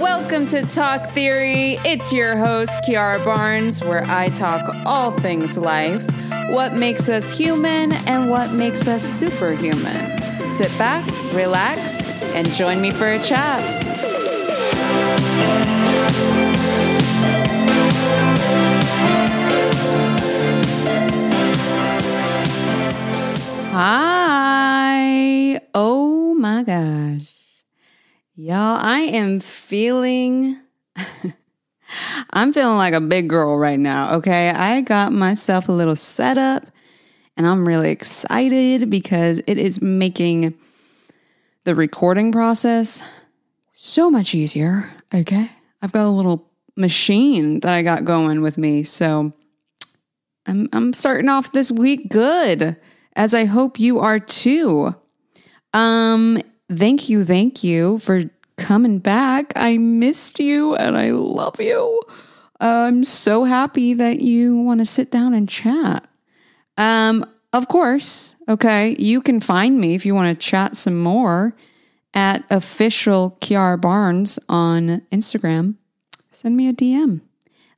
Welcome to Talk Theory. It's your host, Kiara Barnes, where I talk all things life, what makes us human, and what makes us superhuman. Sit back, relax, and join me for a chat. Hi. Oh my gosh. Y'all, I am feeling. I'm feeling like a big girl right now, okay? I got myself a little setup and I'm really excited because it is making the recording process so much easier, okay? I've got a little machine that I got going with me, so I'm I'm starting off this week good, as I hope you are too. Um thank you, thank you for coming back. I missed you and I love you. I'm so happy that you want to sit down and chat. Um, of course, okay, you can find me if you want to chat some more at official Kiara Barnes on Instagram. Send me a DM.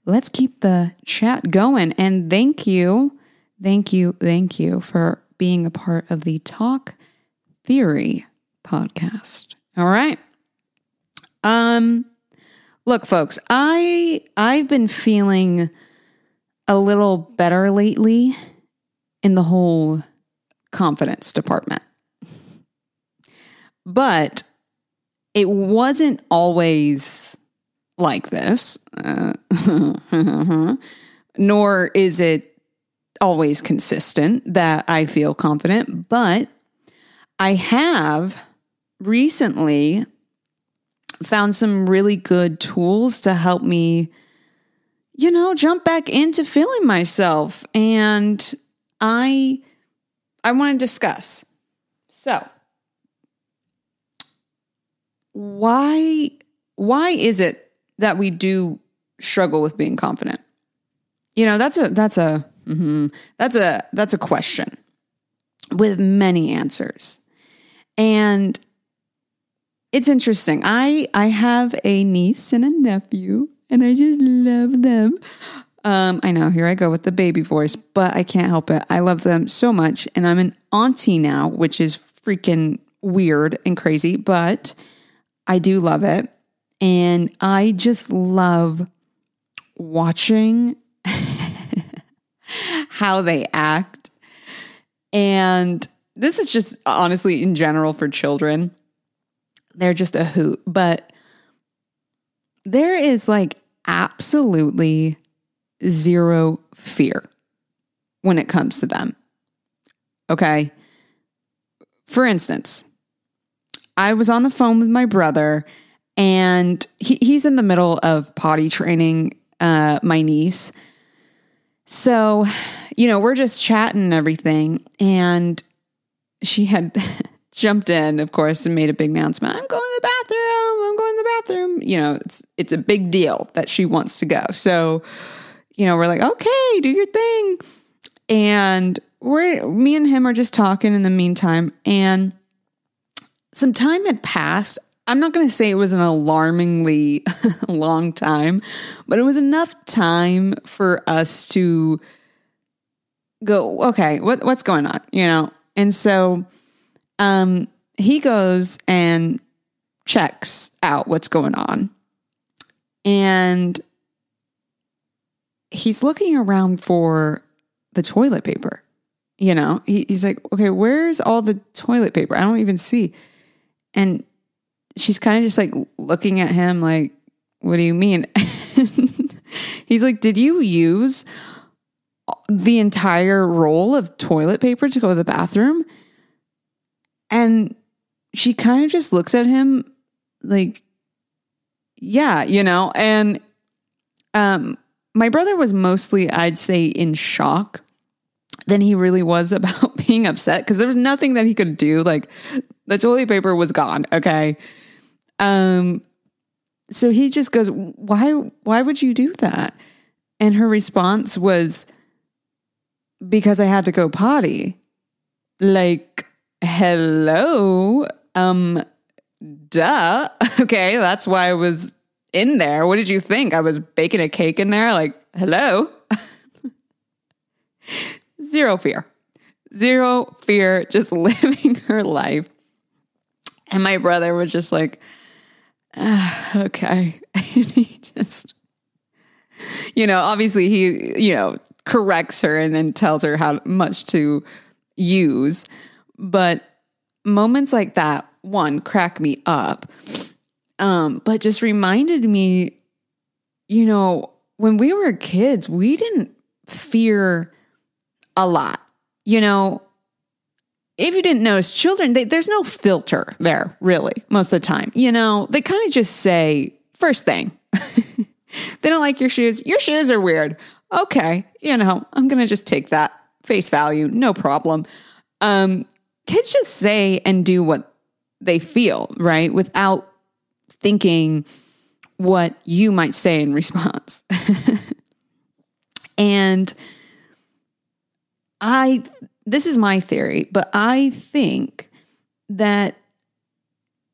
Let's keep the chat going. And thank you, thank you, thank you for being a part of the Talk Theory podcast. All right. Um look folks, I I've been feeling a little better lately in the whole confidence department. But it wasn't always like this. Uh, nor is it always consistent that I feel confident, but I have recently found some really good tools to help me, you know, jump back into feeling myself. And I I want to discuss. So, why why is it that we do struggle with being confident? You know, that's a that's a mm-hmm, that's a that's a question with many answers. And it's interesting. I I have a niece and a nephew, and I just love them. Um, I know, here I go with the baby voice, but I can't help it. I love them so much, and I'm an auntie now, which is freaking weird and crazy, but I do love it. And I just love watching how they act. And this is just honestly in general for children they're just a hoot. But there is like absolutely zero fear when it comes to them. Okay. For instance, I was on the phone with my brother and he, he's in the middle of potty training uh, my niece. So, you know, we're just chatting and everything. And she had jumped in, of course, and made a big announcement. I'm going to the bathroom. I'm going to the bathroom. You know, it's it's a big deal that she wants to go. So, you know, we're like, okay, do your thing. And we're me and him are just talking in the meantime. And some time had passed. I'm not going to say it was an alarmingly long time, but it was enough time for us to go, okay, what, what's going on? You know? And so um, he goes and checks out what's going on. And he's looking around for the toilet paper. You know, he, he's like, okay, where's all the toilet paper? I don't even see. And she's kind of just like looking at him, like, what do you mean? he's like, did you use the entire roll of toilet paper to go to the bathroom? And she kind of just looks at him like, yeah, you know, and um, my brother was mostly, I'd say, in shock than he really was about being upset because there was nothing that he could do. Like the toilet paper was gone. Okay. Um, so he just goes, Why why would you do that? And her response was, Because I had to go potty. Like hello. Um, duh. Okay, that's why I was in there. What did you think? I was baking a cake in there? Like, hello? Zero fear. Zero fear, just living her life. And my brother was just like, ah, okay. he just, you know, obviously he, you know, corrects her and then tells her how much to use. But moments like that, one, crack me up. Um, but just reminded me, you know, when we were kids, we didn't fear a lot. You know, if you didn't notice, children, they, there's no filter there, really, most of the time. You know, they kind of just say, first thing, they don't like your shoes. Your shoes are weird. Okay, you know, I'm going to just take that face value, no problem. Um, kids just say and do what they feel, right? Without thinking what you might say in response. and I, this is my theory, but I think that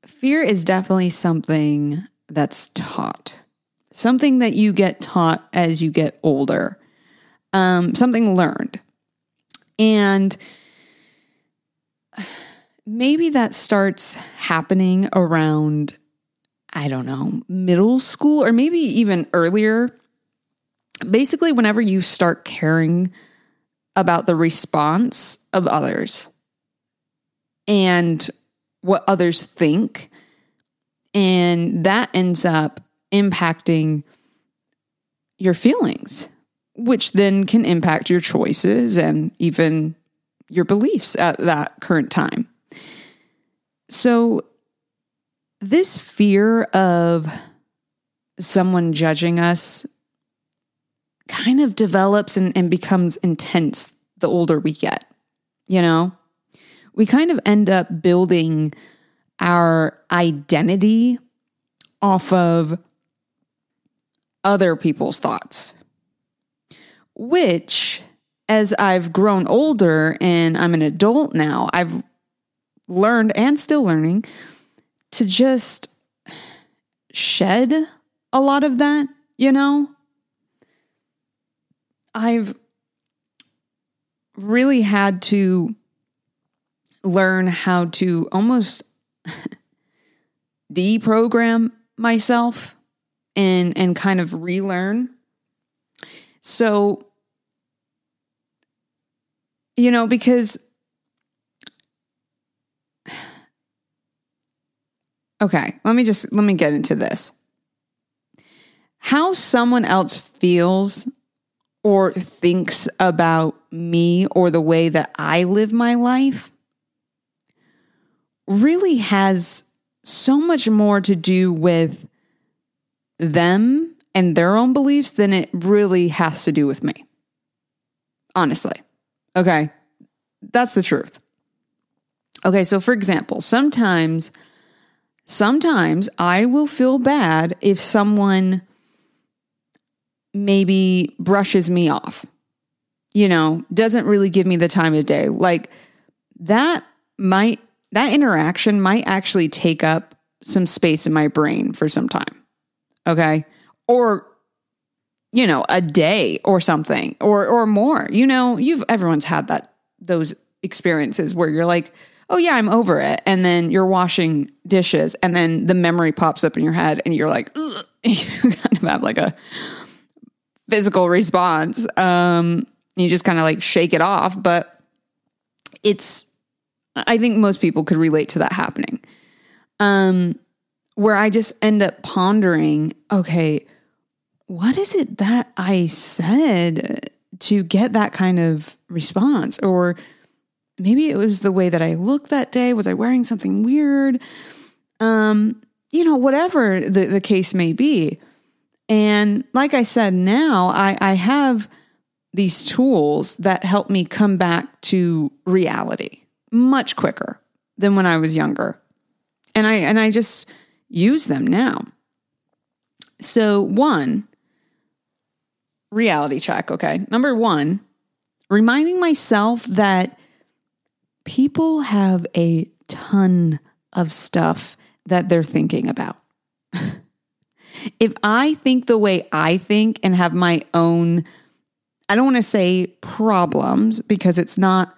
fear is definitely something that's taught, something that you get taught as you get older, um, something learned. And maybe that starts happening around, I don't know, middle school or maybe even earlier. Basically, whenever you start caring about the response of others and what others think. And that ends up impacting your feelings, which then can impact your choices and even your beliefs at that current time. So, this fear of someone judging us kind of develops and, and becomes intense the older we get. You know, we kind of end up building our identity off of other people's thoughts, which, as I've grown older and I'm an adult now, I've learned and still learning to just shed a lot of that, you know? I've really had to learn how to almost deprogram myself and and kind of relearn. So you know because Okay, let me just let me get into this. How someone else feels or thinks about me or the way that I live my life really has so much more to do with them and their own beliefs than it really has to do with me. Honestly. Okay. That's the truth. Okay, so for example, sometimes sometimes I will feel bad if someone maybe brushes me off, you know, doesn't really give me the time of day. Like that might, that interaction might actually take up some space in my brain for some time. Okay. Or, you know, a day or something or, or more. You know, you've, everyone's had that, those experiences where you're like, oh yeah, I'm over it. And then you're washing dishes and then the memory pops up in your head and you're like, you kind of have like a physical response. Um, you just kind of like shake it off. But it's, I think most people could relate to that happening. Um, where I just end up pondering, okay, what is it that I said to get that kind of response? Or maybe it was the way that I looked that day. Was I wearing something weird? Um, you know, whatever the, the case may be. And like I said, now I, I have these tools that help me come back to reality much quicker than when I was younger. And I and I just use them now. So one, reality check, okay? Number 1, reminding myself that people have a ton of stuff that they're thinking about. If I think the way I think and have my own, I don't want to say problems because it's not,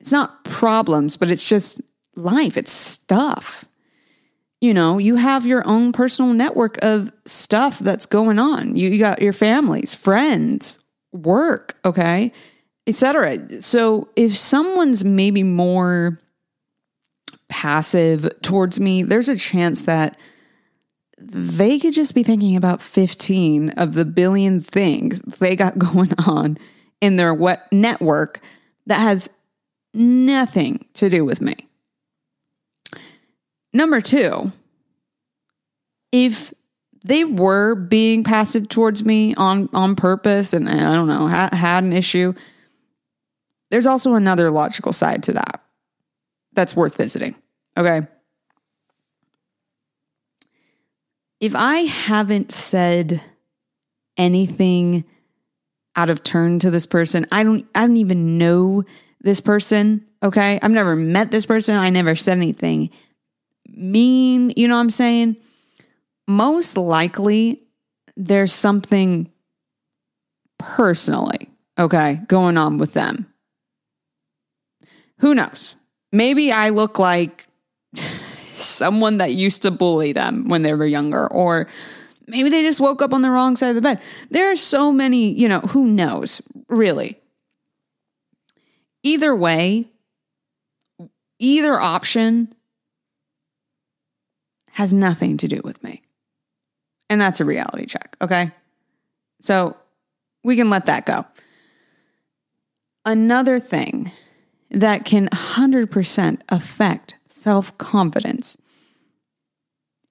it's not problems, but it's just life, it's stuff. You know, you have your own personal network of stuff that's going on. You, you got your families, friends, work, okay, etc. So if someone's maybe more passive towards me, there's a chance that they could just be thinking about 15 of the billion things they got going on in their wet network that has nothing to do with me. Number two, if they were being passive towards me on on purpose and, and I don't know ha- had an issue, there's also another logical side to that that's worth visiting. Okay. If I haven't said anything out of turn to this person, I don't I don't even know this person, okay? I've never met this person. I never said anything mean, you know what I'm saying? Most likely there's something personally, okay, going on with them. Who knows? Maybe I look like someone that used to bully them when they were younger, or maybe they just woke up on the wrong side of the bed. There are so many, you know, who knows, really. Either way, either option has nothing to do with me. And that's a reality check, okay? So we can let that go. Another thing that can 100% affect self confidence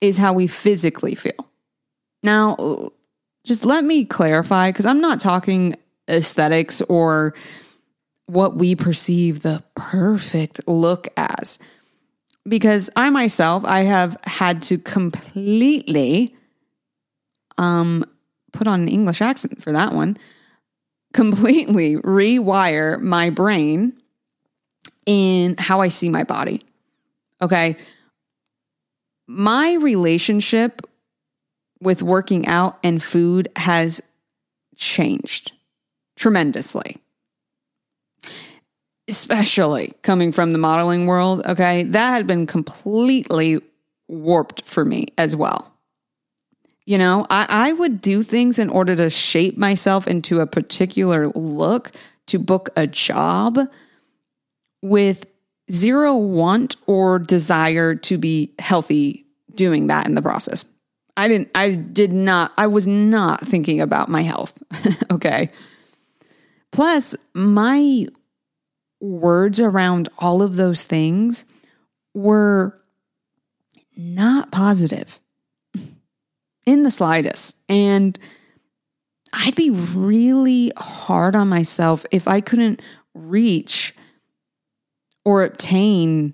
is how we physically feel. Now, just let me clarify because I'm not talking aesthetics or what we perceive the perfect look as. Because I myself, I have had to completely um, put on an English accent for that one, completely rewire my brain in how I see my body. Okay. My relationship with working out and food has changed tremendously. Especially coming from the modeling world, okay? That had been completely warped for me as well. You know, I, I would do things in order to shape myself into a particular look to book a job with zero want or desire to be healthy doing that in the process. I didn't, I did not, I was not thinking about my health. okay. Plus, my words around all of those things were not positive in the slightest. And I'd be really hard on myself if I couldn't reach or obtain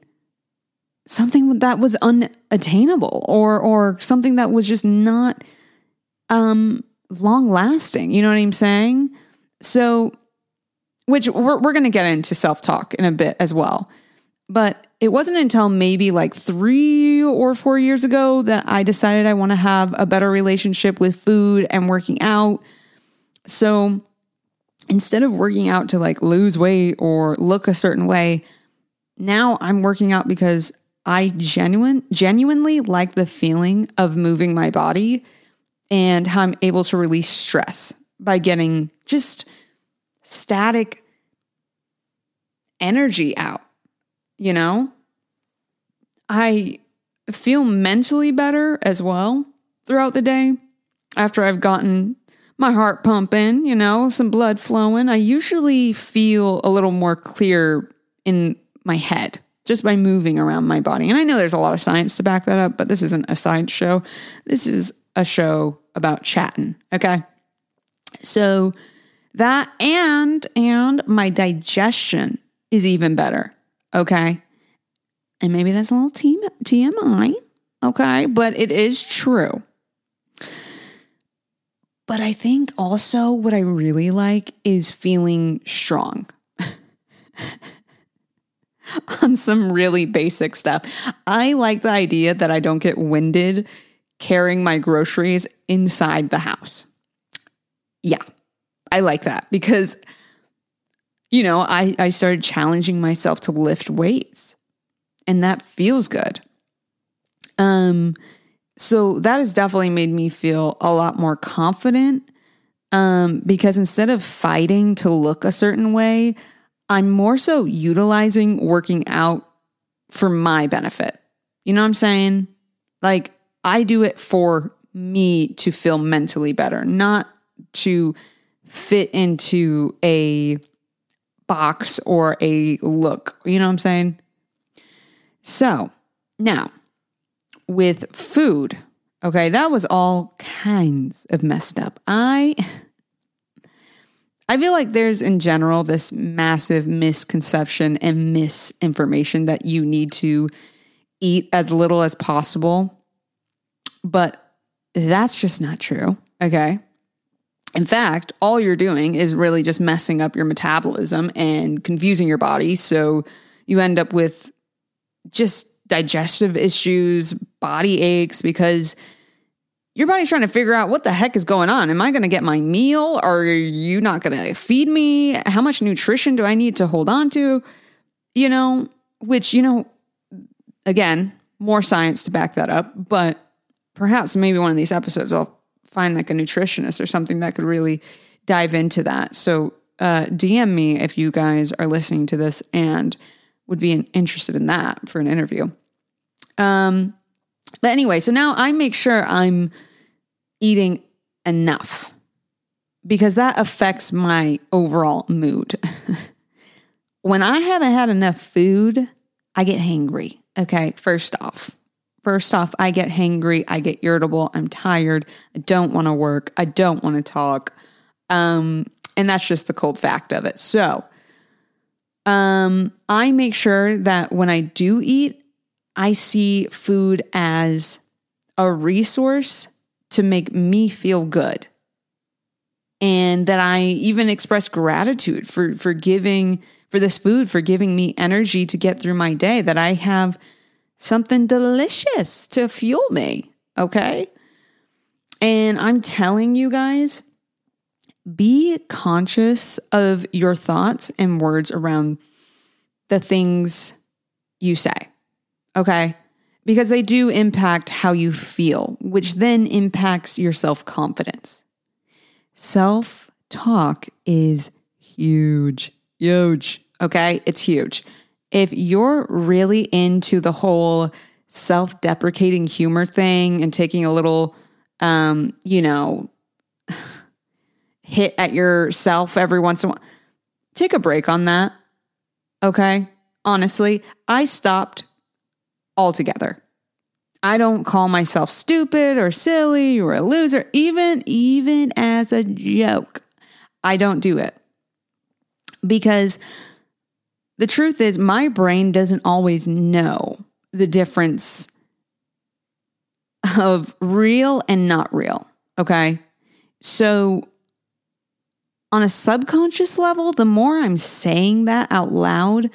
something that was unattainable or or something that was just not um long lasting you know what i'm saying so which we're, we're going to get into self-talk in a bit as well. But it wasn't until maybe like three or four years ago that i decided i want to have a better relationship with food and working out. So instead of working out to like lose weight or look a certain way now I'm working out because I genuine genuinely like the feeling of moving my body and how I'm able to release stress by getting just static energy out, you know? I feel mentally better as well throughout the day after I've gotten my heart pumping, you know, some blood flowing. I usually feel a little more clear in my head just by moving around my body. And I know there's a lot of science to back that up, but this isn't a science show. This is a show about chatting, okay? So that and and my digestion is even better, okay? And maybe that's a little TMI, okay? But it is true. But I think also what I really like is feeling strong. on some really basic stuff. I like the idea that I don't get winded carrying my groceries inside the house. Yeah, I like that because, you know, I, I started challenging myself to lift weights and that feels good. Um, so that has definitely made me feel a lot more confident um, because instead of fighting to look a certain way, I'm more so utilizing working out for my benefit. You know what I'm saying? Like, I do it for me to feel mentally better, not to fit into a box or a look. You know what I'm saying? So now with food, okay, that was all kinds of messed up. I. I feel like there's in general this massive misconception and misinformation that you need to eat as little as possible. But that's just not true. Okay. In fact, all you're doing is really just messing up your metabolism and confusing your body. So you end up with just digestive issues, body aches, because your body's trying to figure out what the heck is going on. Am I going to get my meal? Are you not going to feed me? How much nutrition do I need to hold on to? You know, which, you know, again, more science to back that up, but perhaps maybe one of these episodes I'll find like a nutritionist or something that could really dive into that. So, uh, DM me if you guys are listening to this and would be interested in that for an interview. Um, but anyway, so now I make sure I'm eating enough because that affects my overall mood. when I haven't had enough food, I get hangry. Okay, first off. First off, I get hangry, I get irritable, I'm tired, I don't want to work, I don't want to talk. Um, and that's just the cold fact of it. So, um, I make sure that when I do eat, I see food as a resource to make me feel good. And that I even express gratitude for, for giving, for this food, for giving me energy to get through my day, that I have something delicious to fuel me. Okay. And I'm telling you guys, be conscious of your thoughts and words around the things you say. Okay. Because they do impact how you feel, which then impacts your self confidence. Self talk is huge, huge. Okay. It's huge. If you're really into the whole self deprecating humor thing and taking a little, um, you know, hit at yourself every once in a while. Take a break on that. Okay. Honestly, I stopped altogether. I don't call myself stupid or silly or a loser, even, even as a joke. I don't do it because the truth is, my brain doesn't always know the difference of real and not real. Okay. So on a subconscious level, the more I'm saying that out loud,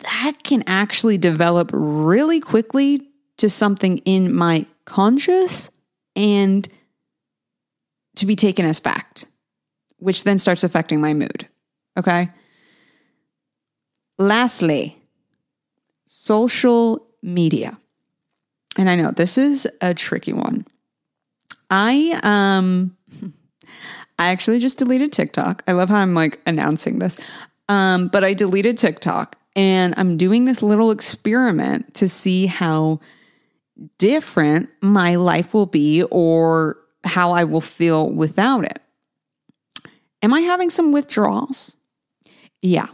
that can actually develop really quickly to something in my conscious and to be taken as fact, which then starts affecting my mood. Okay. Lastly, social media. And I know this is a tricky one. I um I actually just deleted TikTok. I love how I'm like announcing this. Um, but I deleted TikTok and I'm doing this little experiment to see how different my life will be or how I will feel without it. Am I having some withdrawals? Yeah.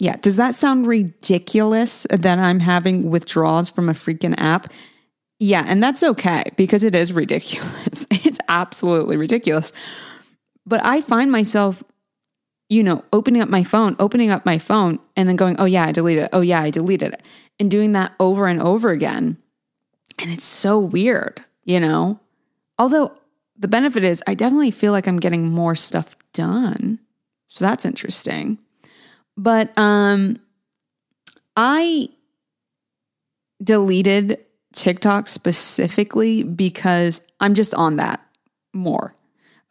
Yeah. Does that sound ridiculous that I'm having withdrawals from a freaking app? Yeah, and that's okay because it is ridiculous. It's absolutely ridiculous. But I find myself, you know, opening up my phone, opening up my phone, and then going, oh, yeah, I deleted it. Oh, yeah, I deleted it. And doing that over and over again. And it's so weird, you know? Although the benefit is, I definitely feel like I'm getting more stuff done. So that's interesting. But um, I deleted TikTok specifically because I'm just on that more.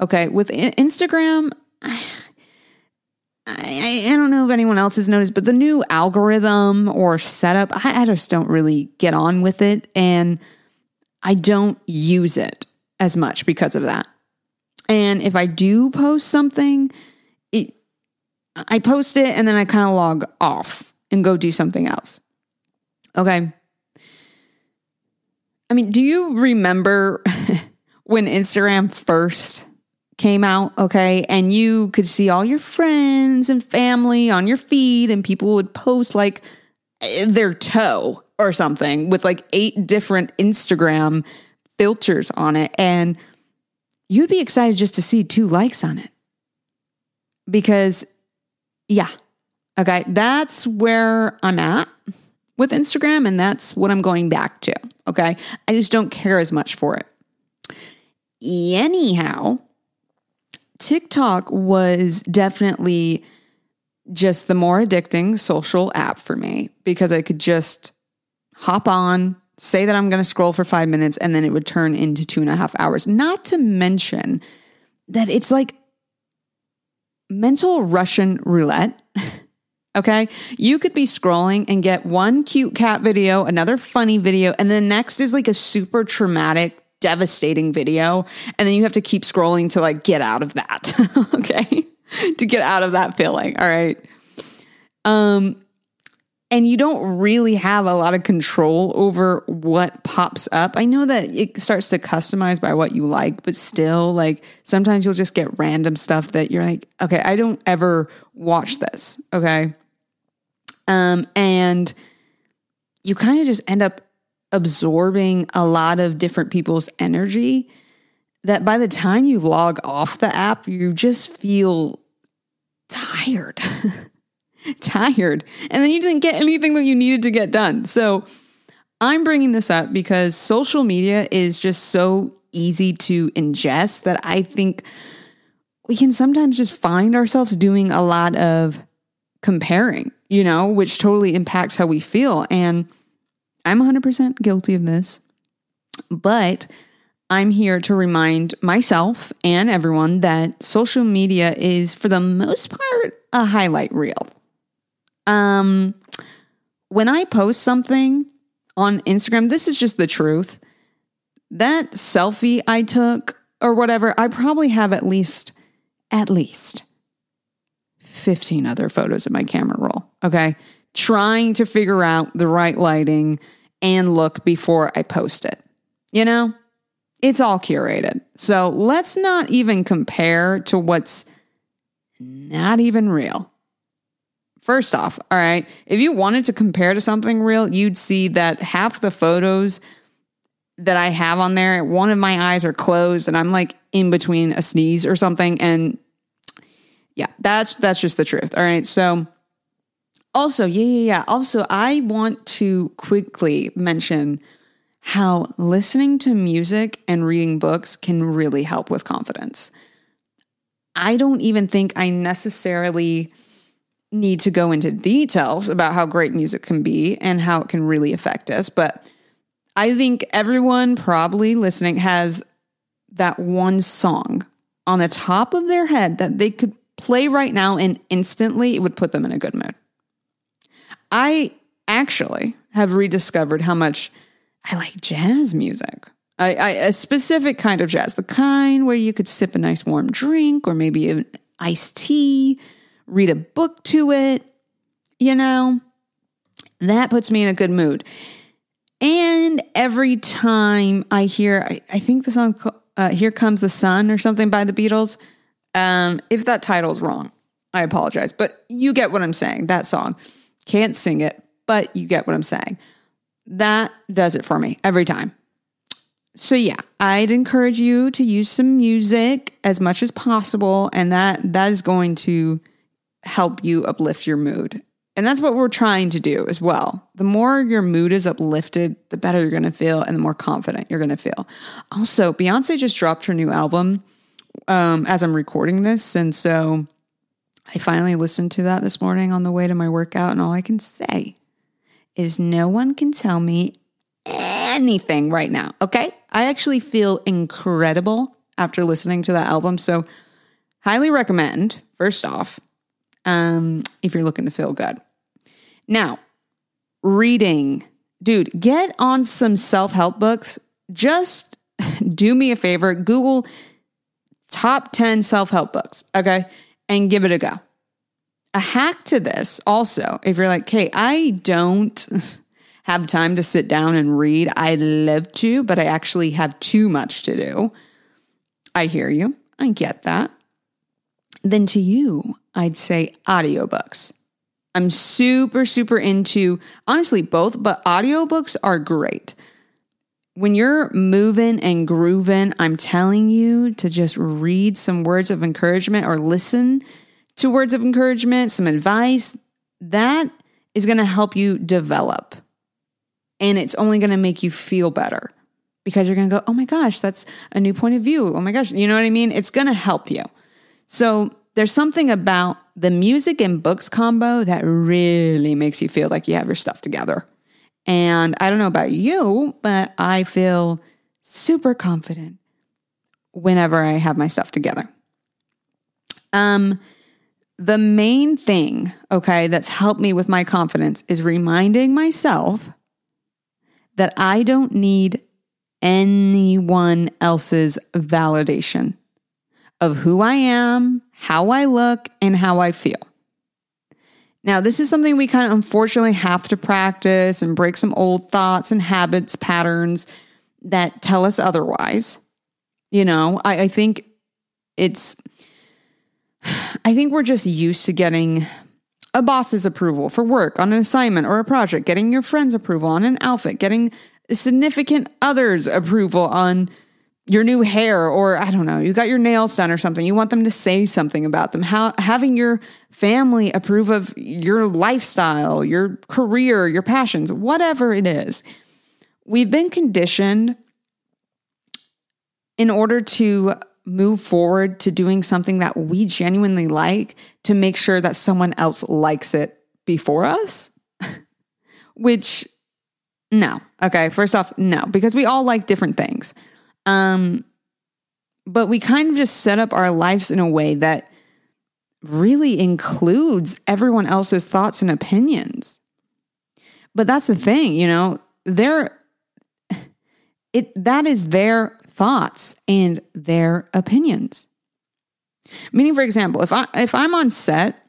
Okay. With Instagram, I, I, I, don't know if anyone else has noticed, but the new algorithm or setup, I, I just don't really get on with it. And I don't use it as much because of that. And if I do post something, I post it and then I kind of log off and go do something else. Okay. I mean, do you remember when Instagram first came out? Okay. And you could see all your friends and family on your feed, and people would post like their toe or something with like eight different Instagram filters on it. And you'd be excited just to see two likes on it. Because, yeah, okay, that's where I'm at with Instagram, and that's what I'm going back to. Okay. I just don't care as much for it. Anyhow, TikTok was definitely just the more addicting social app for me because I could just hop on, say that I'm going to scroll for five minutes, and then it would turn into two and a half hours. Not to mention that it's like mental Russian roulette. okay. You could be scrolling and get one cute cat video, another funny video, and the next is like a super traumatic, devastating video. And then you have to keep scrolling to like get out of that. okay. to get out of that feeling. All right. Um, and you don't really have a lot of control over what pops up. I know that it starts to customize by what you like, but still, like sometimes you'll just get random stuff that you're like, okay, I don't ever watch this. Okay. Um, and you kind of just end up absorbing a lot of different people's energy that by the time you log off the app, you just feel tired. tired. And then you didn't get anything that you needed to get done. So I'm bringing this up because social media is just so easy to ingest that I think we can sometimes just find ourselves doing a lot of comparing, you know, which totally impacts how we feel. And I'm 100% guilty of this. But I'm here to remind myself and everyone that social media is, for the most part, a highlight reel. Um, when I post something on Instagram, this is just the truth. That selfie I took or whatever, I probably have at least, at least 15 other photos in my camera roll. Okay. Trying to figure out the right lighting and look before I post it. You know, it's all curated. So let's not even compare to what's not even real. First off, all right, if you wanted to compare to something real, you'd see that half the photos that I have on there, one of my eyes are closed and I'm like in between a sneeze or something and yeah, that's that's just the truth. All right. So also, yeah, yeah, yeah. Also, I want to quickly mention how listening to music and reading books can really help with confidence. I don't even think I necessarily need to go into details about how great music can be and how it can really affect us. But I think everyone probably listening has that one song on the top of their head that they could play right now and instantly it would put them in a good mood. I actually have rediscovered how much I like jazz music. I, I, a specific kind of jazz, the kind where you could sip a nice warm drink or maybe an iced tea read a book to it, you know, that puts me in a good mood. And every time I hear, I, I think the song uh, "Here Comes the Sun" or something by the Beatles. Um, if that title's wrong, I apologize, but you get what I'm saying. That song can't sing it, but you get what I'm saying. That does it for me every time. So yeah, I'd encourage you to use some music as much as possible, and that that is going to help you uplift your mood. And that's what we're trying to do as well. The more your mood is uplifted, the better you're going to feel and the more confident you're going to feel. Also, Beyonce just dropped her new album um, as I'm recording this. And so I finally listened to that this morning on the way to my workout. And all I can say is no one can tell me anything right now. Okay. I actually feel incredible after listening to that album. So, highly recommend, first off, um, if you're looking to feel good. Now, reading. Dude, get on some self help books. Just do me a favor Google top 10 self help books, okay? And give it a go. A hack to this also, if you're like, okay, I don't have time to sit down and read. I love to, but I actually have too much to do. I hear you. I get that. Then to you, I'd say audiobooks. I'm super, super into honestly both, but audiobooks are great. When you're moving and grooving, I'm telling you to just read some words of encouragement or listen to words of encouragement, some advice. That is going to help you develop. And it's only going to make you feel better because you're going to go, oh my gosh, that's a new point of view. Oh my gosh, you know what I mean? It's going to help you. So there's something about the music and books combo that really makes you feel like you have your stuff together. And I don't know about you, but I feel super confident whenever I have my stuff together. Um, the main thing, okay, that's helped me with my confidence is reminding myself that I don't need anyone else's validation of who I am, how I look, and how I feel. Now, this is something we kind of unfortunately have to practice and break some old thoughts and habits, patterns that tell us otherwise. You know, I, I think it's, I think we're just used to getting a boss's approval for work on an assignment or a project, getting your friend's approval on an outfit, getting significant others' approval on your new hair or I don't know, you got your nails done or something. You want them to say something about them. How having your family approve of your lifestyle, your career, your passions, whatever it is. We've been conditioned in order to move forward to doing something that we genuinely like to make sure that someone else likes it before us. Which no. Okay, first off, no, because we all like different things. Um, but we kind of just set up our lives in a way that really includes everyone else's thoughts and opinions. But that's the thing, you know, they're it that is their thoughts and their opinions. Meaning, for example, if I if I'm on set,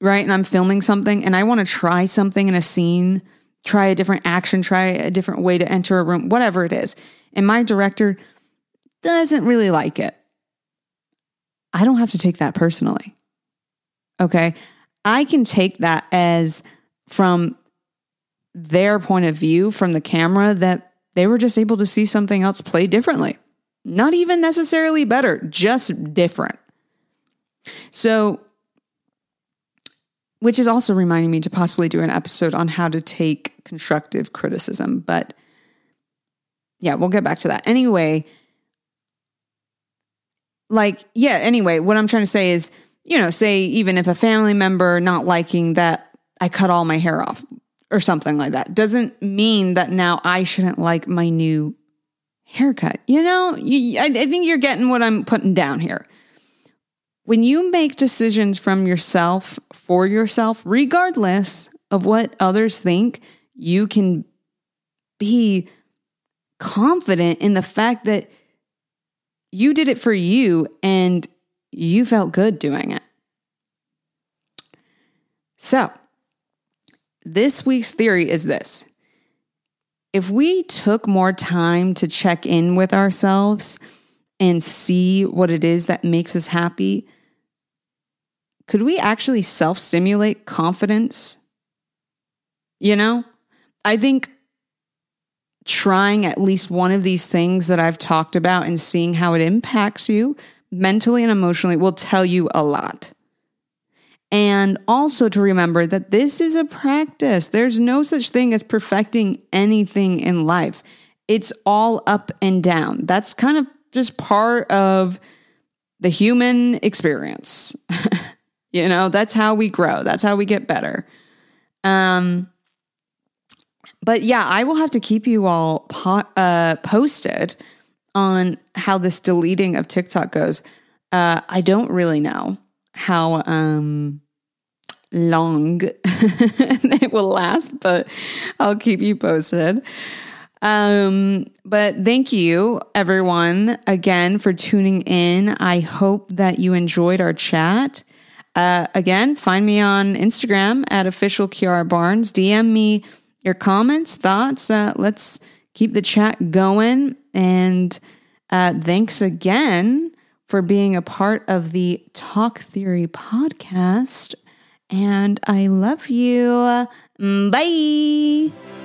right, and I'm filming something and I want to try something in a scene, try a different action, try a different way to enter a room, whatever it is and my director doesn't really like it, I don't have to take that personally. Okay. I can take that as from their point of view from the camera that they were just able to see something else play differently. Not even necessarily better, just different. So, which is also reminding me to possibly do an episode on how to take constructive criticism. But yeah, we'll get back to that. Anyway, like, yeah, anyway, what I'm trying to say is, you know, say even if a family member not liking that I cut all my hair off or something like that doesn't mean that now I shouldn't like my new haircut. You know, you, I, I think you're getting what I'm putting down here. When you make decisions from yourself for yourself, regardless of what others think, you can be confident in the fact that you did it for you and you felt good doing it. So, this week's theory is this if we took more time to check in with ourselves and see what it is that makes us happy, could we actually self stimulate confidence? You know, I think trying at least one of these things that I've talked about and seeing how it impacts you mentally and emotionally will tell you a lot. And also to remember that this is a practice. There's no such thing as perfecting anything in life. It's all up and down. That's kind of just part of the human experience. you know, that's how we grow. That's how we get better. Um but yeah, I will have to keep you all po- uh, posted on how this deleting of TikTok goes. Uh, I don't really know how um, long it will last, but I'll keep you posted. Um, but thank you, everyone, again for tuning in. I hope that you enjoyed our chat. Uh, again, find me on Instagram at official Kiara Barnes. DM me your comments, thoughts. Uh, let's keep the chat going. And uh, thanks again for being a part of the Talk Theory podcast. And I love you. Bye.